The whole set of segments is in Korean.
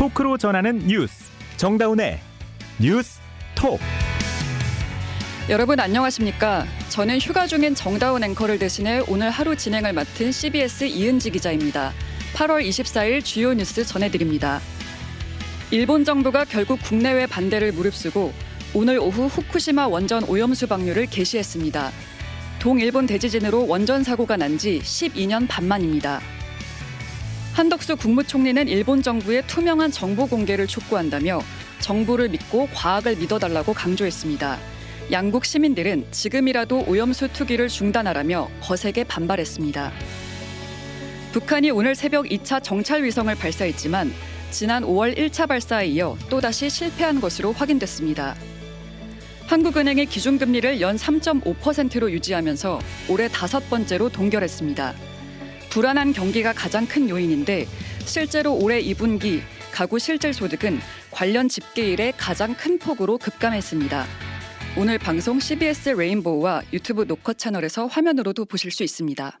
토크로 전하는 뉴스 정다운의 뉴스 톡 여러분 안녕하십니까? 저는 휴가 중인 정다운 앵커를 대신해 오늘 하루 진행을 맡은 CBS 이은지 기자입니다. 8월 24일 주요 뉴스 전해드립니다. 일본 정부가 결국 국내외 반대를 무릅쓰고 오늘 오후 후쿠시마 원전 오염수 방류를 개시했습니다. 동일본 대지진으로 원전 사고가 난 지 12년 반 만입니다. 한덕수 국무총리는 일본 정부의 투명한 정보 공개를 촉구한다며 정부를 믿고 과학을 믿어달라고 강조했습니다. 양국 시민들은 지금이라도 오염수 투기를 중단하라며 거세게 반발했습니다. 북한이 오늘 새벽 2차 정찰 위성을 발사했지만 지난 5월 1차 발사에 이어 또다시 실패한 것으로 확인됐습니다. 한국은행이 기준금리를 연 3.5%로 유지하면서 올해 다섯 번째로 동결했습니다. 불안한 경기가 가장 큰 요인인데 실제로 올해 2분기 가구 실질 소득은 관련 집계일에 가장 큰 폭으로 급감했습니다. 오늘 방송 CBS 레인보우와 유튜브 노컷 채널에서 화면으로도 보실 수 있습니다.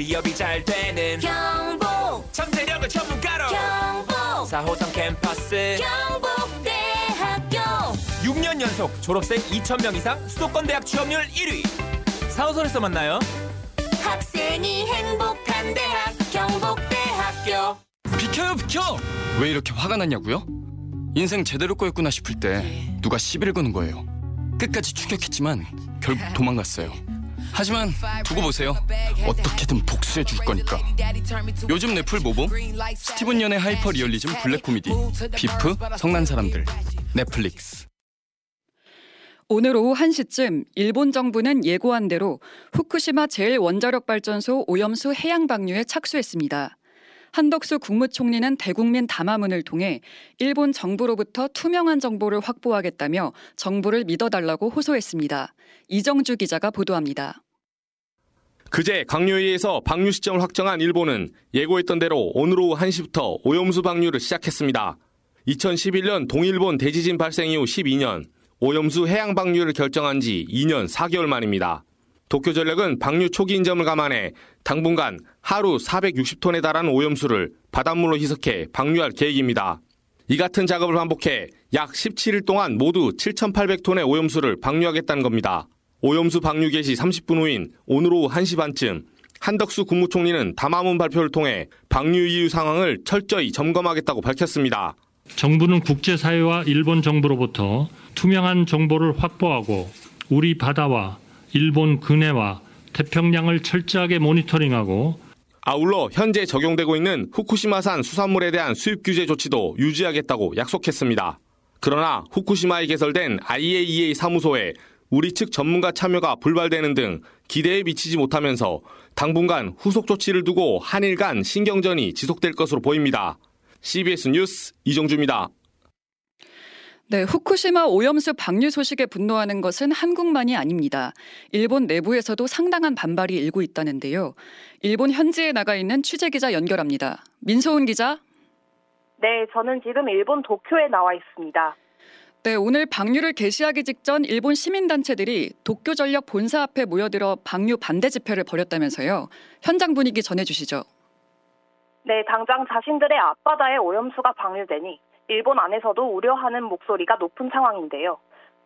취업이 잘 되는 경북 잠재력을 전문가로 경북 4호선 캠퍼스 경북대학교 6년 연속 졸업생 2,000명 이상 수도권 대학 취업률 1위 4호선에서 만나요 학생이 행복한 대학 경북대학교 비켜요 비켜! 왜 이렇게 화가 났냐고요? 인생 제대로 꼬였구나 싶을 때 누가 시비를 거는 거예요. 끝까지 추격했지만 결국 도망갔어요. 하지만 두고 보세요. 어떻게든 복수해 줄 거니까. 요즘 넷플 뭐 봄 스티븐 연의 하이퍼 리얼리즘 블랙 코미디 Beef 성난 사람들 넷플릭스. 오늘 오후 1시쯤 일본 정부는 예고한 대로 후쿠시마 제1원자력 발전소 오염수 해양 방류에 착수했습니다. 한덕수 국무총리는 대국민 담화문을 통해 일본 정부로부터 투명한 정보를 확보하겠다며 정부를 믿어달라고 호소했습니다. 이정주 기자가 보도합니다. 그제 강요회의에서 방류 시점을 확정한 일본은 예고했던 대로 오늘 오후 1시부터 오염수 방류를 시작했습니다. 2011년 동일본 대지진 발생 이후 12년 오염수 해양 방류를 결정한 지 2년 4개월 만입니다. 도쿄전력은 방류 초기 인 점을 감안해 당분간 하루 460톤에 달하는 오염수를 바닷물로 희석해 방류할 계획입니다. 이 같은 작업을 반복해 약 17일 동안 모두 7,800톤의 오염수를 방류하겠다는 겁니다. 오염수 방류 개시 30분 후인 오늘 오후 1시 반쯤 한덕수 국무총리는 담화문 발표를 통해 방류 이후 상황을 철저히 점검하겠다고 밝혔습니다. 정부는 국제사회와 일본 정부로부터 투명한 정보를 확보하고 우리 바다와 일본 근해와 태평양을 철저하게 모니터링하고 아울러 현재 적용되고 있는 후쿠시마산 수산물에 대한 수입 규제 조치도 유지하겠다고 약속했습니다. 그러나 후쿠시마에 개설된 IAEA 사무소에 우리 측 전문가 참여가 불발되는 등 기대에 미치지 못하면서 당분간 후속 조치를 두고 한일 간 신경전이 지속될 것으로 보입니다. CBS 뉴스 이정주입니다. 네, 후쿠시마 오염수 방류 소식에 분노하는 것은 한국만이 아닙니다. 일본 내부에서도 상당한 반발이 일고 있다는데요. 일본 현지에 나가 있는 취재 기자 연결합니다. 민소은 기자. 네, 저는 지금 일본 도쿄에 나와 있습니다. 네, 오늘 방류를 개시하기 직전 일본 시민단체들이 도쿄 전력 본사 앞에 모여들어 방류 반대 집회를 벌였다면서요. 현장 분위기 전해주시죠. 네, 당장 자신들의 앞바다에 오염수가 방류되니 일본 안에서도 우려하는 목소리가 높은 상황인데요.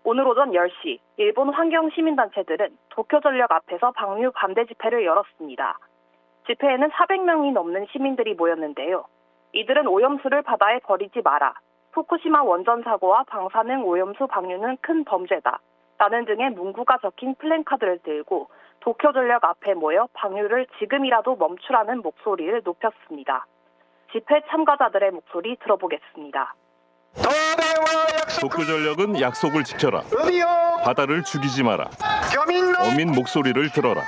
오늘 오전 10시 일본 환경 시민단체들은 도쿄 전력 앞에서 방류 반대 집회를 열었습니다. 집회에는 400명이 넘는 시민들이 모였는데요. 이들은 오염수를 바다에 버리지 마라, 후쿠시마 원전 사고와 방사능 오염수 방류는 큰 범죄다. 라는 등의 문구가 적힌 플랜카드를 들고 도쿄 전력 앞에 모여 방류를 지금이라도 멈추라는 목소리를 높였습니다. 집회 참가자들의 목소리 들어보겠습니다. 도쿄 전력은 약속을 지켜라. 바다를 죽이지 마라. 어민 목소리를 들어라.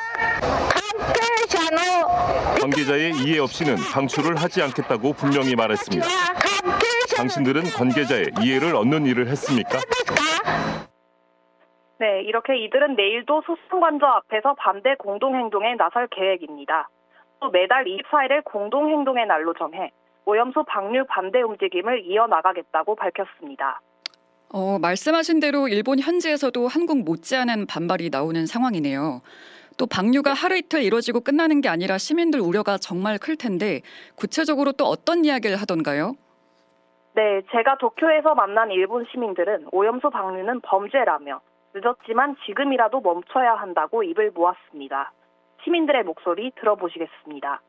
관계자의 이해 없이는 방출을 하지 않겠다고 분명히 말했습니다. 당신들은 관계자의 이해를 얻는 일을 했습니까? 네, 이렇게 이들은 내일도 소송관저 앞에서 반대 공동행동에 나설 계획입니다. 또 매달 24일을 공동행동의 날로 정해 오염수 방류 반대 움직임을 이어나가겠다고 밝혔습니다. 어, 말씀하신 대로 일본 현지에서도 한국 못지않은 반발이 나오는 상황이네요. 또 방류가 하루 이틀 이뤄지고 끝나는 게 아니라 시민들 우려가 정말 클 텐데 구체적으로 또 어떤 이야기를 하던가요? 네, 제가 도쿄에서 만난 일본 시민들은 오염수 방류는 범죄라며 늦었지만 지금이라도 멈춰야 한다고 입을 모았습니다. 시민들의 목소리 들어보시겠습니다.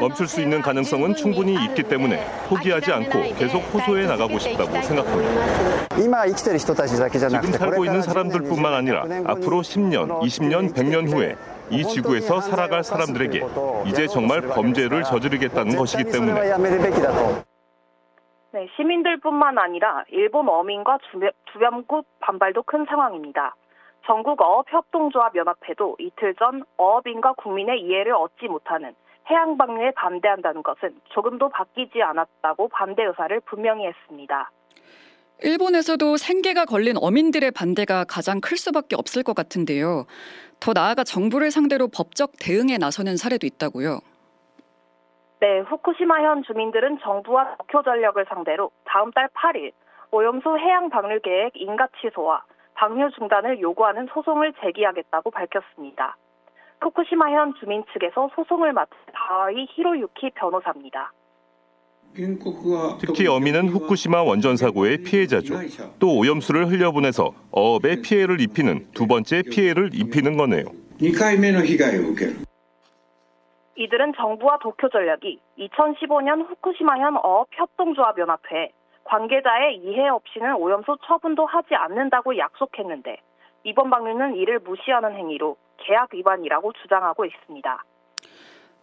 멈출 수 있는 가능성은 충분히 있기 때문에 포기하지 않고 계속 호소해 나가고 싶다고 생각합니다. 지금 살고 있는 사람들뿐만 아니라 앞으로 10년, 20년, 100년 후에 이 지구에서 살아갈 사람들에게 이제 정말 범죄를 저지르겠다는 것이기 때문에. 네, 시민들뿐만 아니라 일본 어민과 주변, 주변국 반발도 큰 상황입니다. 전국 어업협동조합 연합회도 이틀 전 어업인과 국민의 이해를 얻지 못하는 해양 방류에 반대한다는 것은 조금도 바뀌지 않았다고 반대 의사를 분명히 했습니다. 일본에서도 생계가 걸린 어민들의 반대가 가장 클 수밖에 없을 것 같은데요. 더 나아가 정부를 상대로 법적 대응에 나서는 사례도 있다고요. 네, 후쿠시마현 주민들은 정부와 도쿄 전력을 상대로 다음 달 8일 오염수 해양 방류 계획 인가 취소와 방류 중단을 요구하는 소송을 제기하겠다고 밝혔습니다. 후쿠시마현 주민 측에서 소송을 맡은 다와이 히로유키 변호사입니다. 특히 어민은 후쿠시마 원전 사고의 피해자죠. 또 오염수를 흘려보내서 어업에 피해를 입히는 두 번째 피해를 입히는 거네요. 이들은 정부와 도쿄전력이 2015년 후쿠시마현 어업협동조합연합회에 관계자의 이해 없이는 오염수 처분도 하지 않는다고 약속했는데 이번 방류는 이를 무시하는 행위로 계약 위반이라고 주장하고 있습니다.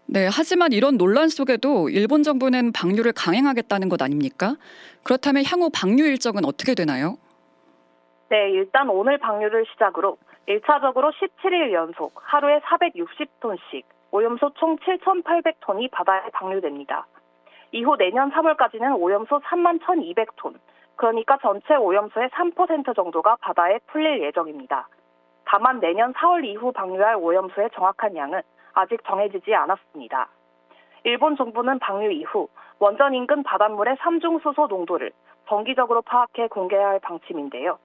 네, 하지만 이런 논란 속에도 일본 정부는 방류를 강행하겠다는 것 아닙니까? 그렇다면 향후 방류 일정은 어떻게 되나요? 네, 일단 오늘 방류를 시작으로 1차적으로 17일 연속 하루에 460톤씩 오염수 총 7,800톤이 바다에 방류됩니다. 이후 내년 3월까지는 오염수 3만 1,200톤, 그러니까 전체 오염수의 3% 정도가 바다에 풀릴 예정입니다. 다만 내년 4월 이후 방류할 오염수의 정확한 양은 아직 정해지지 않았습니다. 일본 정부는 방류 이후 원전 인근 바닷물의 삼중수소 농도를 정기적으로 파악해 공개할 방침인데요.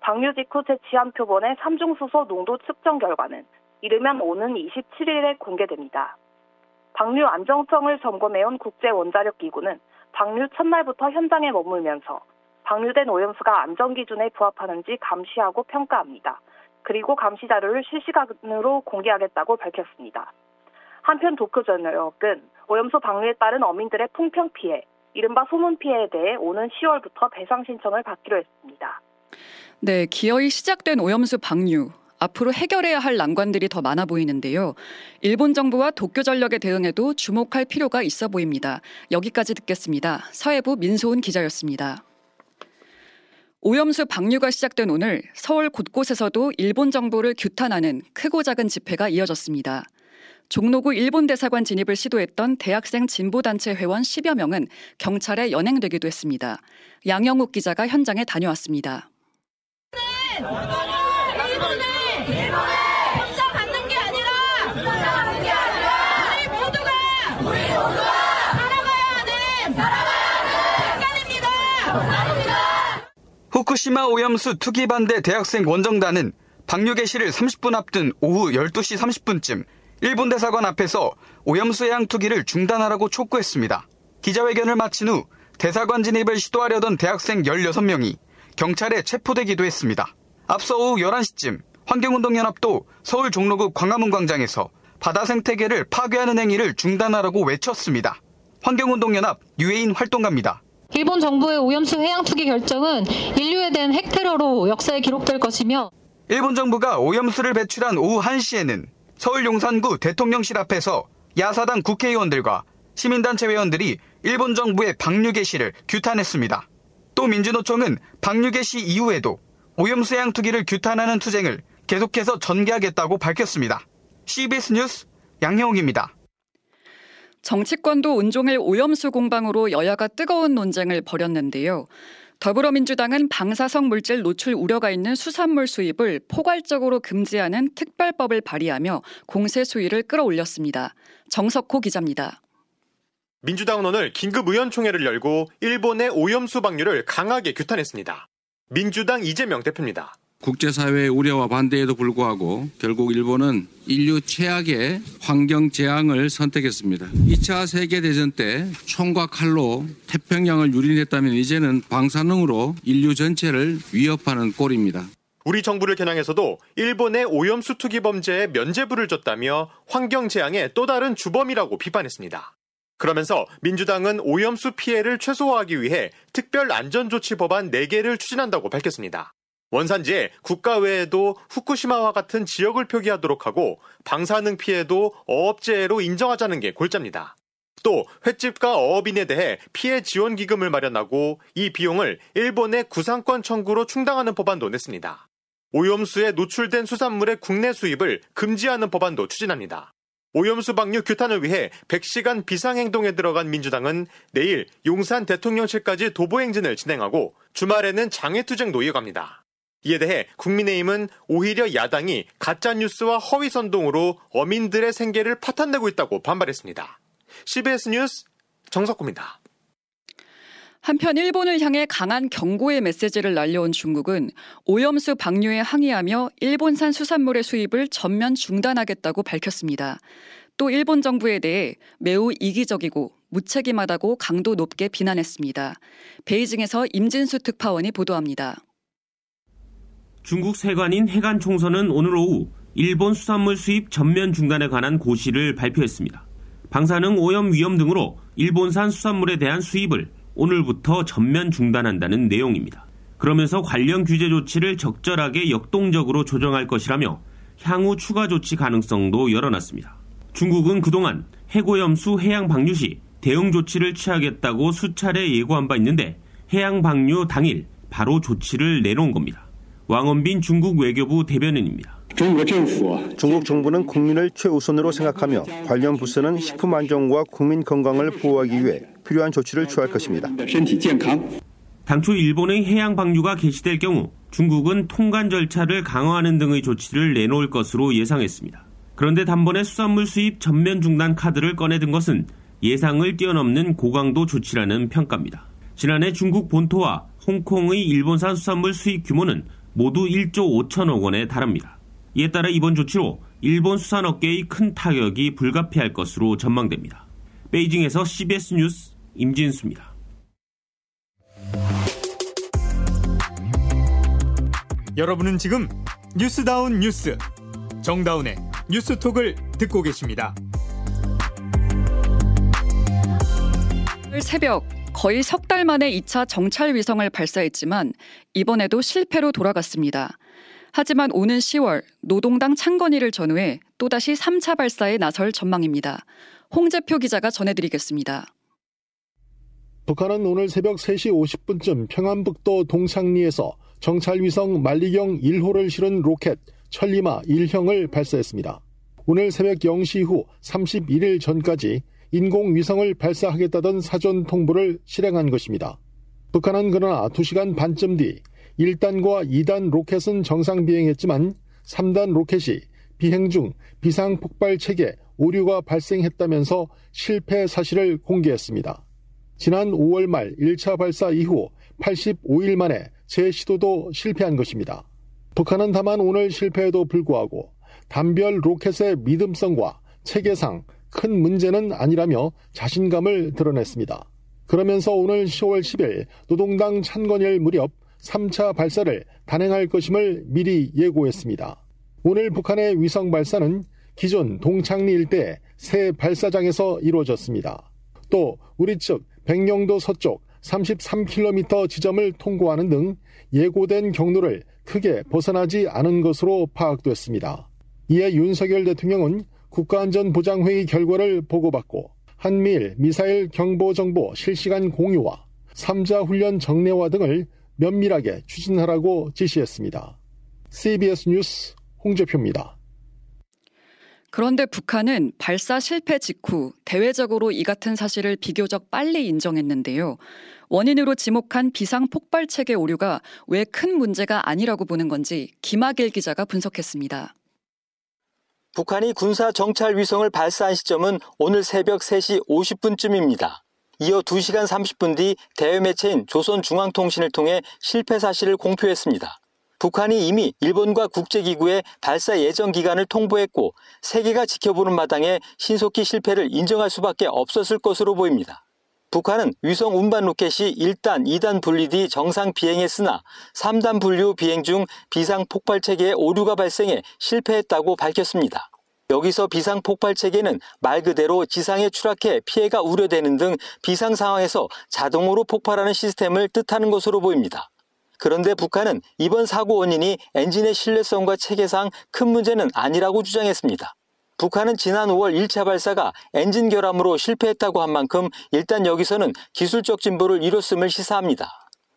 방류 직후 채취한 표본의 삼중수소 농도 측정 결과는 이르면 오는 27일에 공개됩니다. 방류 안정성을 점검해온 국제원자력기구는 방류 첫날부터 현장에 머물면서 방류된 오염수가 안전 기준에 부합하는지 감시하고 평가합니다. 그리고 감시 자료를 실시간으로 공개하겠다고 밝혔습니다. 한편 도쿄전력은 오염수 방류에 따른 어민들의 풍평 피해, 이른바 소문 피해에 대해 오는 10월부터 배상 신청을 받기로 했습니다. 네, 기어이 시작된 오염수 방류. 앞으로 해결해야 할 난관들이 더 많아 보이는데요. 일본 정부와 도쿄 전력의 대응에도 주목할 필요가 있어 보입니다. 여기까지 듣겠습니다. 사회부 민소은 기자였습니다. 오염수 방류가 시작된 오늘 서울 곳곳에서도 일본 정부를 규탄하는 크고 작은 집회가 이어졌습니다. 종로구 일본 대사관 진입을 시도했던 대학생 진보단체 회원 10여 명은 경찰에 연행되기도 했습니다. 양영욱 기자가 현장에 다녀왔습니다. 후쿠시마 오염수 투기 반대 대학생 원정단은 방류 개시를 30분 앞둔 오후 12시 30분쯤 일본 대사관 앞에서 오염수 해양 투기를 중단하라고 촉구했습니다. 기자회견을 마친 후 대사관 진입을 시도하려던 대학생 16명이 경찰에 체포되기도 했습니다. 앞서 오후 11시쯤 환경운동연합도 서울 종로구 광화문 광장에서 바다 생태계를 파괴하는 행위를 중단하라고 외쳤습니다. 환경운동연합 유해인 활동가입니다. 일본 정부의 오염수 해양 투기 결정은 인류에 대한 핵테러로 역사에 기록될 것이며 일본 정부가 오염수를 배출한 오후 1시에는 서울 용산구 대통령실 앞에서 야사당 국회의원들과 시민단체 회원들이 일본 정부의 방류 개시를 규탄했습니다. 또 민주노총은 방류 개시 이후에도 오염수 해양 투기를 규탄하는 투쟁을 계속해서 전개하겠다고 밝혔습니다. CBS 뉴스 양형욱입니다. 정치권도 온종일 오염수 공방으로 여야가 뜨거운 논쟁을 벌였는데요. 더불어민주당은 방사성 물질 노출 우려가 있는 수산물 수입을 포괄적으로 금지하는 특별법을 발의하며 공세 수위를 끌어올렸습니다. 정석호 기자입니다. 민주당은 오늘 긴급 의원총회를 열고 일본의 오염수 방류를 강하게 규탄했습니다. 민주당 이재명 대표입니다. 국제사회의 우려와 반대에도 불구하고 결국 일본은 인류 최악의 환경 재앙을 선택했습니다. 2차 세계대전 때 총과 칼로 태평양을 유린했다면 이제는 방사능으로 인류 전체를 위협하는 꼴입니다. 우리 정부를 겨냥해서도 일본의 오염수 투기 범죄에 면죄부를 줬다며 환경 재앙의 또 다른 주범이라고 비판했습니다. 그러면서 민주당은 오염수 피해를 최소화하기 위해 특별 안전조치 법안 4개를 추진한다고 밝혔습니다. 원산지에 국가 외에도 후쿠시마와 같은 지역을 표기하도록 하고 방사능 피해도 어업재해로 인정하자는 게 골자입니다. 또 횟집과 어업인에 대해 피해 지원 기금을 마련하고 이 비용을 일본의 구상권 청구로 충당하는 법안도 냈습니다. 오염수에 노출된 수산물의 국내 수입을 금지하는 법안도 추진합니다. 오염수 방류 규탄을 위해 100시간 비상행동에 들어간 민주당은 내일 용산 대통령실까지 도보행진을 진행하고 주말에는 장애투쟁도 이어갑니다. 이에 대해 국민의힘은 오히려 야당이 가짜뉴스와 허위선동으로 어민들의 생계를 파탄내고 있다고 반발했습니다. CBS 뉴스 정석구입니다. 한편 일본을 향해 강한 경고의 메시지를 날려온 중국은 오염수 방류에 항의하며 일본산 수산물의 수입을 전면 중단하겠다고 밝혔습니다. 또 일본 정부에 대해 매우 이기적이고 무책임하다고 강도 높게 비난했습니다. 베이징에서 임진수 특파원이 보도합니다. 중국 세관인 해관 총선은 오늘 오후 일본 수산물 수입 전면 중단에 관한 고시를 발표했습니다. 방사능 오염 위험 등으로 일본산 수산물에 대한 수입을 오늘부터 전면 중단한다는 내용입니다. 그러면서 관련 규제 조치를 적절하게 역동적으로 조정할 것이라며 향후 추가 조치 가능성도 열어놨습니다. 중국은 그동안 해고염수 해양 방류 시 대응 조치를 취하겠다고 수차례 예고한 바 있는데 해양 방류 당일 바로 조치를 내놓은 겁니다. 왕원빈 중국 외교부 대변인입니다. 중국 정부는 국민을 최우선으로 생각하며 관련 부서는 식품 안전과 국민 건강을 보호하기 위해 필요한 조치를 취할 것입니다. 당초 일본의 해양 방류가 개시될 경우 중국은 통관 절차를 강화하는 등의 조치를 내놓을 것으로 예상했습니다. 그런데 단번에 수산물 수입 전면 중단 카드를 꺼내든 것은 예상을 뛰어넘는 고강도 조치라는 평가입니다. 지난해 중국 본토와 홍콩의 일본산 수산물 수입 규모는 모두 1조 5천억 원에 달합니다. 이에 따라 이번 조치로 일본 수산업계의 큰 타격이 불가피할 것으로 전망됩니다. 베이징에서 CBS 뉴스 임진수입니다. 여러분은 지금 뉴스다운 뉴스 정다운의 뉴스톡을 듣고 계십니다. 새벽 거의 석 달 만에 2차 정찰 위성을 발사했지만 이번에도 실패로 돌아갔습니다. 하지만 오는 10월 노동당 창건일을 전후해 또다시 3차 발사에 나설 전망입니다. 홍재표 기자가 전해드리겠습니다. 북한은 오늘 새벽 3시 50분쯤 평안북도 동창리에서 정찰위성 만리경 1호를 실은 로켓 천리마 1형을 발사했습니다. 오늘 새벽 0시 후 31일 전까지 인공위성을 발사하겠다던 사전 통보를 실행한 것입니다. 북한은 그러나 2시간 반쯤 뒤 1단과 2단 로켓은 정상 비행했지만 3단 로켓이 비행 중 비상 폭발 체계 오류가 발생했다면서 실패 사실을 공개했습니다. 지난 5월 말 1차 발사 이후 85일 만에 재시도도 실패한 것입니다. 북한은 다만 오늘 실패에도 불구하고 단별 로켓의 믿음성과 체계상 큰 문제는 아니라며 자신감을 드러냈습니다. 그러면서 오늘 10월 10일 노동당 찬건일 무렵 3차 발사를 단행할 것임을 미리 예고했습니다. 오늘 북한의 위성 발사는 기존 동창리 일대 새 발사장에서 이루어졌습니다. 또 우리 측 백령도 서쪽 33km 지점을 통과하는 등 예고된 경로를 크게 벗어나지 않은 것으로 파악됐습니다. 이에 윤석열 대통령은 국가안전보장회의 결과를 보고받고 한미일 미사일 경보 정보 실시간 공유와 삼자 훈련 정례화 등을 면밀하게 추진하라고 지시했습니다. CBS 뉴스 홍재표입니다. 그런데 북한은 발사 실패 직후 대외적으로 이 같은 사실을 비교적 빨리 인정했는데요. 원인으로 지목한 비상 폭발 체계 오류가 왜 큰 문제가 아니라고 보는 건지 김학일 기자가 분석했습니다. 북한이 군사 정찰 위성을 발사한 시점은 오늘 새벽 3시 50분쯤입니다. 이어 2시간 30분 뒤 대외 매체인 조선중앙통신을 통해 실패 사실을 공표했습니다. 북한이 이미 일본과 국제기구에 발사 예정 기간을 통보했고 세계가 지켜보는 마당에 신속히 실패를 인정할 수밖에 없었을 것으로 보입니다. 북한은 위성 운반 로켓이 1단, 2단 분리 뒤 정상 비행했으나 3단 분류 비행 중 비상 폭발 체계에 오류가 발생해 실패했다고 밝혔습니다. 여기서 비상 폭발 체계는 말 그대로 지상에 추락해 피해가 우려되는 등 비상 상황에서 자동으로 폭발하는 시스템을 뜻하는 것으로 보입니다. 그런데 북한은 이번 사고 원인이 엔진의 신뢰성과 체계상 큰 문제는 아니라고 주장했습니다. 북한은 지난 5월 1차 발사가 엔진 결함으로 실패했다고 한 만큼 일단 여기서는 기술적 진보를 이뤘음을 시사합니다.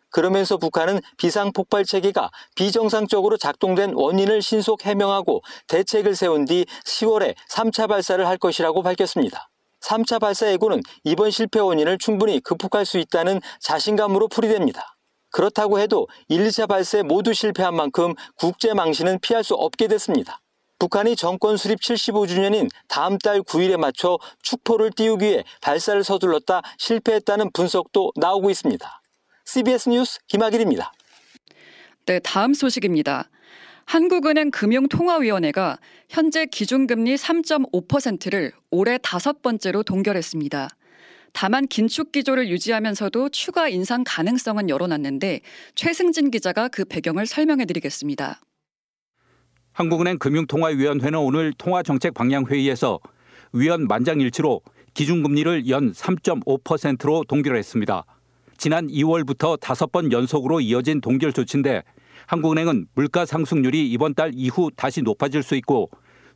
그러면서 북한은 비상 폭발 체계가 비정상적으로 작동된 원인을 신속 해명하고 대책을 세운 뒤 10월에 3차 발사를 할 것이라고 밝혔습니다. 3차 발사 예고는 이번 실패 원인을 충분히 극복할 수 있다는 자신감으로 풀이됩니다. 그렇다고 해도 1, 2차 발사에 모두 실패한 만큼 국제 망신은 피할 수 없게 됐습니다. 북한이 정권 수립 75주년인 다음 달 9일에 맞춰 축포를 띄우기 위해 발사를 서둘렀다 실패했다는 분석도 나오고 있습니다. CBS 뉴스 김학일입니다. 네, 다음 소식입니다. 한국은행 금융통화위원회가 현재 기준금리 3.5%를 올해 다섯 번째로 동결했습니다. 다만 긴축 기조를 유지하면서도 추가 인상 가능성은 열어놨는데 최승진 기자가 그 배경을 설명해 드리겠습니다. 한국은행 금융통화위원회는 오늘 통화정책 방향회의에서 위원 만장일치로 기준금리를 연 3.5%로 동결했습니다. 지난 2월부터 다섯 번 연속으로 이어진 동결 조치인데 한국은행은 물가 상승률이 이번 달 이후 다시 높아질 수 있고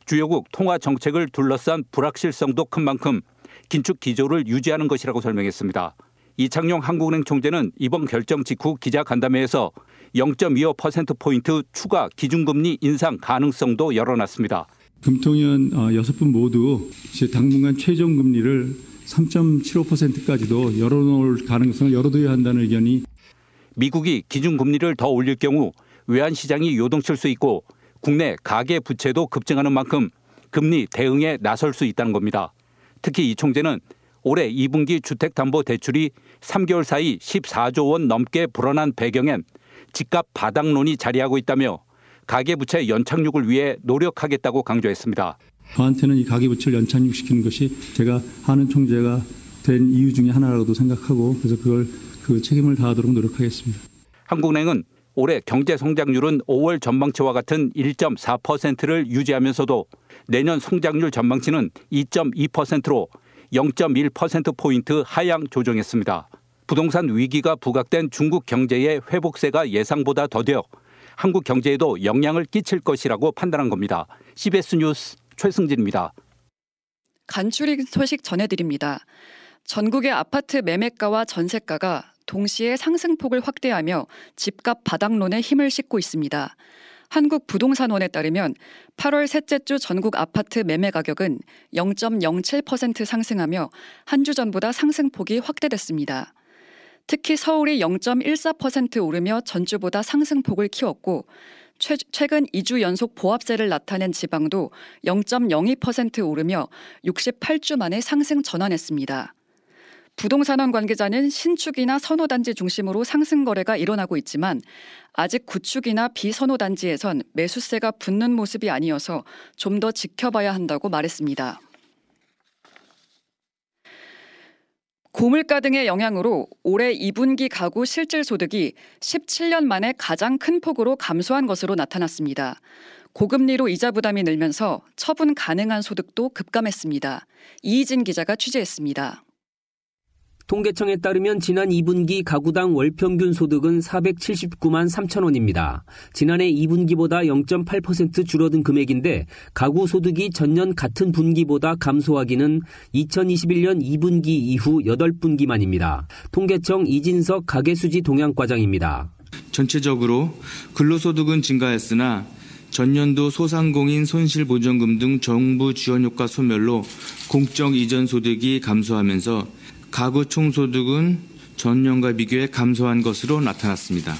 주요국 통화 정책을 둘러싼 불확실성도 큰 만큼 긴축 기조를 유지하는 것이라고 설명했습니다. 이창용 한국은행 총재는 이번 결정 직후 기자 간담회에서 0.25%포인트 추가 기준금리 인상 가능성도 열어놨습니다. 금통위원 여섯 분 모두 당분간 최종 금리를 3.75%까지도 열어놓을 가능성을 열어둬야 한다는 의견이 미국이 기준금리를 더 올릴 경우 외환시장이 요동칠 수 있고 국내 가계 부채도 급증하는 만큼 금리 대응에 나설 수 있다는 겁니다. 특히 이 총재는 올해 2분기 주택담보대출이 3개월 사이 14조 원 넘게 불어난 배경엔 집값 바닥론이 자리하고 있다며 가계부채 연착륙을 위해 노력하겠다고 강조했습니다. 저한테는 이 가계부채를 연착륙시키는 것이 제가 하는 총재가 된 이유 중에 하나라고도 생각하고 그래서 그걸 그 책임을 다하도록 노력하겠습니다. 한국은행은 올해 경제 성장률은 5월 전망치와 같은 1.4%를 유지하면서도 내년 성장률 전망치는 2.2%로 0.1%포인트 하향 조정했습니다. 부동산 위기가 부각된 중국 경제의 회복세가 예상보다 더뎌 한국 경제에도 영향을 끼칠 것이라고 판단한 겁니다. CBS 뉴스 최승진입니다. 간추리 소식 전해드립니다. 전국의 아파트 매매가와 전세가가 동시에 상승폭을 확대하며 집값 바닥론에 힘을 싣고 있습니다. 한국부동산원에 따르면 8월 셋째 주 전국 아파트 매매 가격은 0.07% 상승하며 한 주 전보다 상승폭이 확대됐습니다. 특히 서울이 0.14% 오르며 전주보다 상승폭을 키웠고 최, 최근 2주 연속 보합세를 나타낸 지방도 0.02% 오르며 68주 만에 상승 전환했습니다. 부동산원 관계자는 신축이나 선호단지 중심으로 상승 거래가 일어나고 있지만 아직 구축이나 비선호단지에선 매수세가 붙는 모습이 아니어서 좀 더 지켜봐야 한다고 말했습니다. 고물가 등의 영향으로 올해 2분기 가구 실질 소득이 17년 만에 가장 큰 폭으로 감소한 것으로 나타났습니다. 고금리로 이자 부담이 늘면서 처분 가능한 소득도 급감했습니다. 이희진 기자가 취재했습니다. 통계청에 따르면 지난 2분기 가구당 월평균 소득은 479만 3천 원입니다. 지난해 2분기보다 0.8% 줄어든 금액인데 가구 소득이 전년 같은 분기보다 감소하기는 2021년 2분기 이후 8분기 만입니다. 통계청 이진석 가계수지 동향과장입니다. 전체적으로 근로소득은 증가했으나 전년도 소상공인 손실보전금 등 정부 지원 효과 소멸로 공적 이전 소득이 감소하면서 가구 총소득은 전년과 비교해 감소한 것으로 나타났습니다.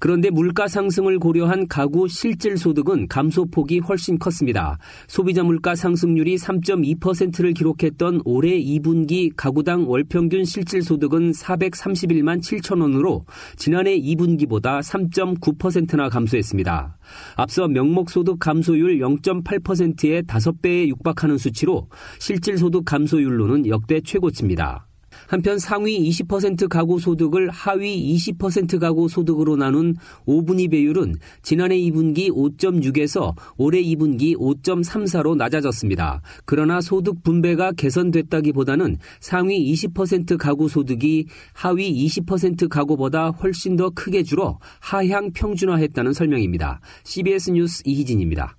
그런데 물가 상승을 고려한 가구 실질 소득은 감소폭이 훨씬 컸습니다. 소비자 물가 상승률이 3.2%를 기록했던 올해 2분기 가구당 월평균 실질 소득은 431만 7천 원으로 지난해 2분기보다 3.9%나 감소했습니다. 앞서 명목 소득 감소율 0.8%의 5배에 육박하는 수치로 실질 소득 감소율로는 역대 최고치입니다. 한편 상위 20% 가구 소득을 하위 20% 가구 소득으로 나눈 5분위 배율은 지난해 2분기 5.6에서 올해 2분기 5.34로 낮아졌습니다. 그러나 소득 분배가 개선됐다기보다는 상위 20% 가구 소득이 하위 20% 가구보다 훨씬 더 크게 줄어 하향 평준화했다는 설명입니다. CBS 뉴스 이희진입니다.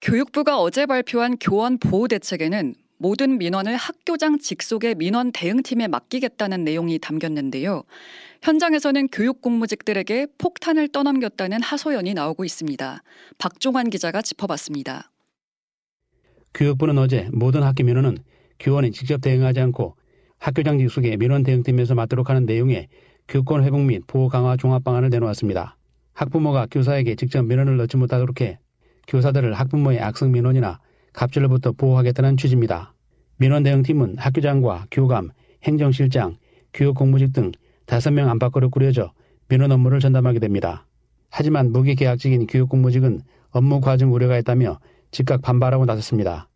교육부가 어제 발표한 교원 보호 대책에는 모든 민원을 학교장 직속의 민원 대응팀에 맡기겠다는 내용이 담겼는데요. 현장에서는 교육 공무직들에게 폭탄을 떠넘겼다는 하소연이 나오고 있습니다. 박종환 기자가 짚어봤습니다. 교육부는 어제 모든 학교 민원은 교원이 직접 대응하지 않고 학교장 직속의 민원 대응팀에서 맡도록 하는 내용의 교권 회복 및 보호 강화 종합 방안을 내놓았습니다. 학부모가 교사에게 직접 민원을 넣지 못하도록 해 교사들을 학부모의 악성 민원이나 갑질로부터 보호하겠다는 취지입니다. 민원 대응팀은 학교장과 교감, 행정실장, 교육 공무직 등 5명 안팎으로 꾸려져 민원 업무를 전담하게 됩니다. 하지만 무기계약직인 교육 공무직은 업무 과중 우려가 있다며 즉각 반발하고 나섰습니다.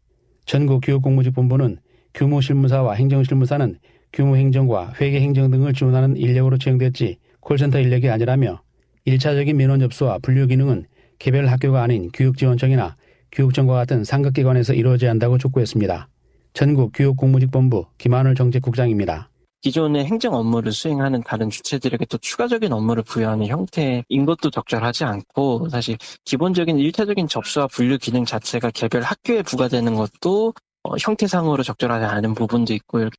전국 교육공무직본부는 교무실무사와 행정실무사는 교무행정과 회계행정 등을 지원하는 인력으로 채용됐지 콜센터 인력이 아니라며 1차적인 민원 접수와 분류 기능은 개별 학교가 아닌 교육지원청이나 교육청과 같은 상급기관에서 이루어져야 한다고 촉구했습니다. 전국 교육공무직본부 김한울 정책국장입니다. 기존의 행정 업무를 수행하는 다른 주체들에게 또 추가적인 업무를 부여하는 형태인 것도 적절하지 않고 사실 기본적인 일차적인 접수와 분류 기능 자체가 개별 학교에 부과되는 것도 어, 형태상으로 적절하지 않은 부분도 있고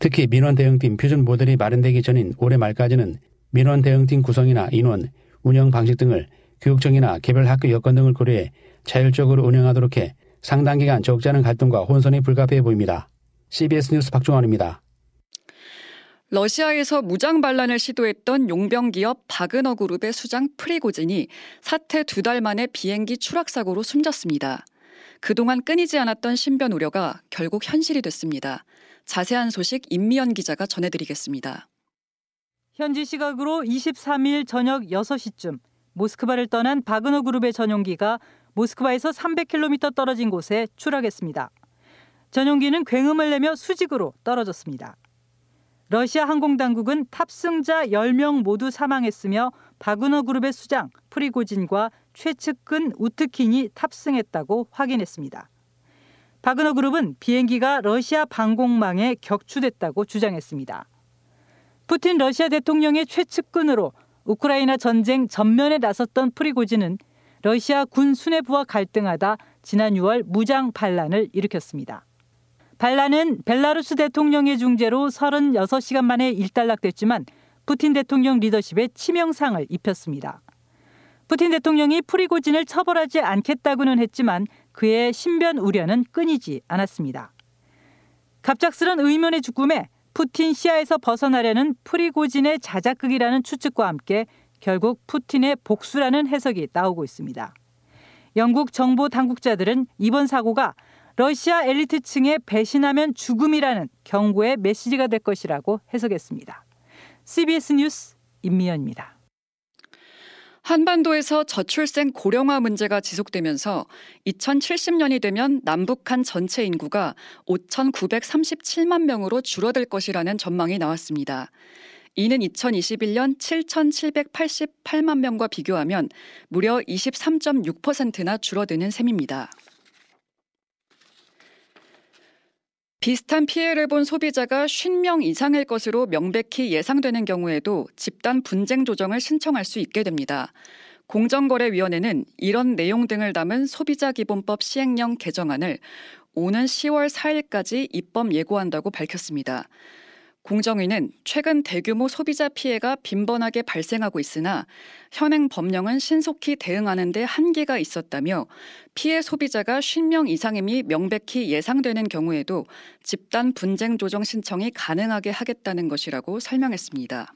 특히 민원 대응팀 표준 모델이 마련되기 전인 올해 말까지는 민원 대응팀 구성이나 인원, 운영 방식 등을 교육청이나 개별 학교 여건 등을 고려해 자율적으로 운영하도록 해 상당 기간 적지 않은 갈등과 혼선이 불가피해 보입니다. CBS 뉴스 박종환입니다. 러시아에서 무장 반란을 시도했던 용병 기업 바그너 그룹의 수장 프리고진이 사태 두 달 만에 비행기 추락 사고로 숨졌습니다. 그동안 끊이지 않았던 신변 우려가 결국 현실이 됐습니다. 자세한 소식 임미연 기자가 전해드리겠습니다. 현지 시각으로 23일 저녁 6시쯤 모스크바를 떠난 바그너 그룹의 전용기가 모스크바에서 300km 떨어진 곳에 추락했습니다. 전용기는 굉음을 내며 수직으로 떨어졌습니다. 러시아 항공당국은 탑승자 10명 모두 사망했으며 바그너 그룹의 수장 프리고진과 최측근 우트킨이 탑승했다고 확인했습니다. 바그너 그룹은 비행기가 러시아 방공망에 격추됐다고 주장했습니다. 푸틴 러시아 대통령의 최측근으로 우크라이나 전쟁 전면에 나섰던 프리고진은 러시아 군 수뇌부와 갈등하다 지난 6월 무장 반란을 일으켰습니다. 반란은 벨라루스 대통령의 중재로 36시간 만에 일단락됐지만 푸틴 대통령 리더십에 치명상을 입혔습니다. 푸틴 대통령이 프리고진을 처벌하지 않겠다고는 했지만 그의 신변 우려는 끊이지 않았습니다. 갑작스런 의문의 죽음에 푸틴 시야에서 벗어나려는 프리고진의 자작극이라는 추측과 함께 결국 푸틴의 복수라는 해석이 나오고 있습니다. 영국 정보 당국자들은 이번 사고가 러시아 엘리트층에 배신하면 죽음이라는 경고의 메시지가 될 것이라고 해석했습니다. CBS 뉴스 임미연입니다. 한반도에서 저출생 고령화 문제가 지속되면서 2070년이 되면 남북한 전체 인구가 5,937만 명으로 줄어들 것이라는 전망이 나왔습니다. 이는 2021년 7,788만 명과 비교하면 무려 23.6%나 줄어드는 셈입니다. 비슷한 피해를 본 소비자가 50명 이상일 것으로 명백히 예상되는 경우에도 집단 분쟁 조정을 신청할 수 있게 됩니다. 공정거래위원회는 이런 내용 등을 담은 소비자기본법 시행령 개정안을 오는 10월 4일까지 입법 예고한다고 밝혔습니다. 공정위는 최근 대규모 소비자 피해가 빈번하게 발생하고 있으나 현행 법령은 신속히 대응하는 데 한계가 있었다며 피해 소비자가 50명 이상임이 명백히 예상되는 경우에도 집단 분쟁 조정 신청이 가능하게 하겠다는 것이라고 설명했습니다.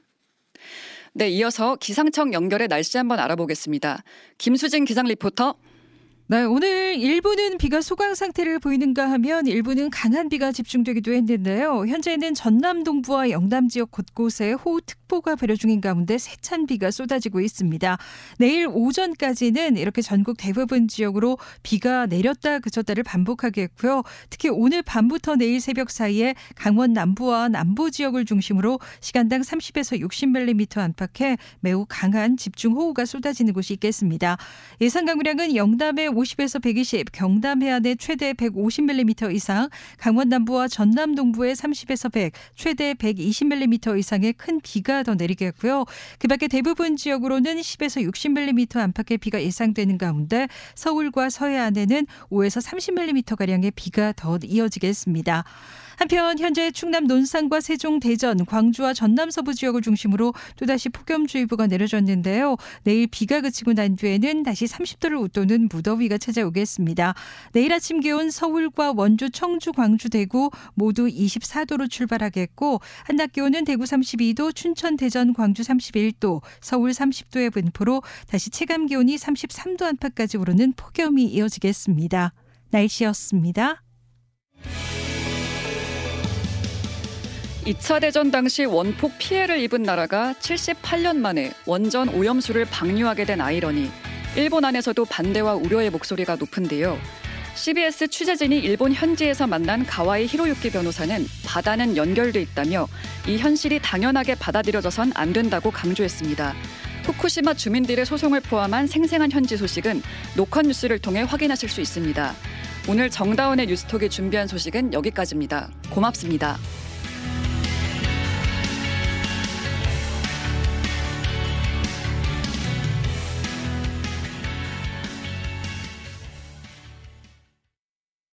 네, 이어서 기상청 연결해 날씨 한번 알아보겠습니다. 김수진 기상 리포터. 네, 오늘 일부는 비가 소강 상태를 보이는가 하면 일부는 강한 비가 집중되기도 했는데요. 현재는 전남 동부와 영남 지역 곳곳에 호우특보가 발효 중인 가운데 세찬 비가 쏟아지고 있습니다. 내일 오전까지는 이렇게 전국 대부분 지역으로 비가 내렸다 그쳤다를 반복하겠고요. 특히 오늘 밤부터 내일 새벽 사이에 강원 남부와 남부 지역을 중심으로 시간당 30에서 60mm 안팎의 매우 강한 집중호우가 쏟아지는 곳이 있겠습니다. 예상 강우량은 영남의 50에서 120, 경남 해안에 최대 150mm 이상, 강원 남부와 전남 동부에 30에서 100, 최대 120mm 이상의 큰 비가 더 내리겠고요. 그 밖에 대부분 지역으로는 10에서 60mm 안팎의 비가 예상되는 가운데 서울과 서해안에는 5에서 30mm 가량의 비가 더 이어지겠습니다. 한편 현재 충남 논산과 세종, 대전, 광주와 전남 서부 지역을 중심으로 또다시 폭염주의보가 내려졌는데요. 내일 비가 그치고 난 뒤에는 다시 30도를 웃도는 무더위가 찾아오겠습니다. 내일 아침 기온 서울과 원주, 청주, 광주, 대구 모두 24도로 출발하겠고 한낮 기온은 대구 32도, 춘천, 대전, 광주 31도, 서울 30도의 분포로 다시 체감 기온이 33도 안팎까지 오르는 폭염이 이어지겠습니다. 날씨였습니다. 2차 대전 당시 원폭 피해를 입은 나라가 78년 만에 원전 오염수를 방류하게 된 아이러니 일본 안에서도 반대와 우려의 목소리가 높은데요. CBS 취재진이 일본 현지에서 만난 가와이 히로유키 변호사는 바다는 연결돼 있다며 이 현실이 당연하게 받아들여져선 안 된다고 강조했습니다. 후쿠시마 주민들의 소송을 포함한 생생한 현지 소식은 녹화 뉴스를 통해 확인하실 수 있습니다. 오늘 정다운의 뉴스톡이 준비한 소식은 여기까지입니다. 고맙습니다.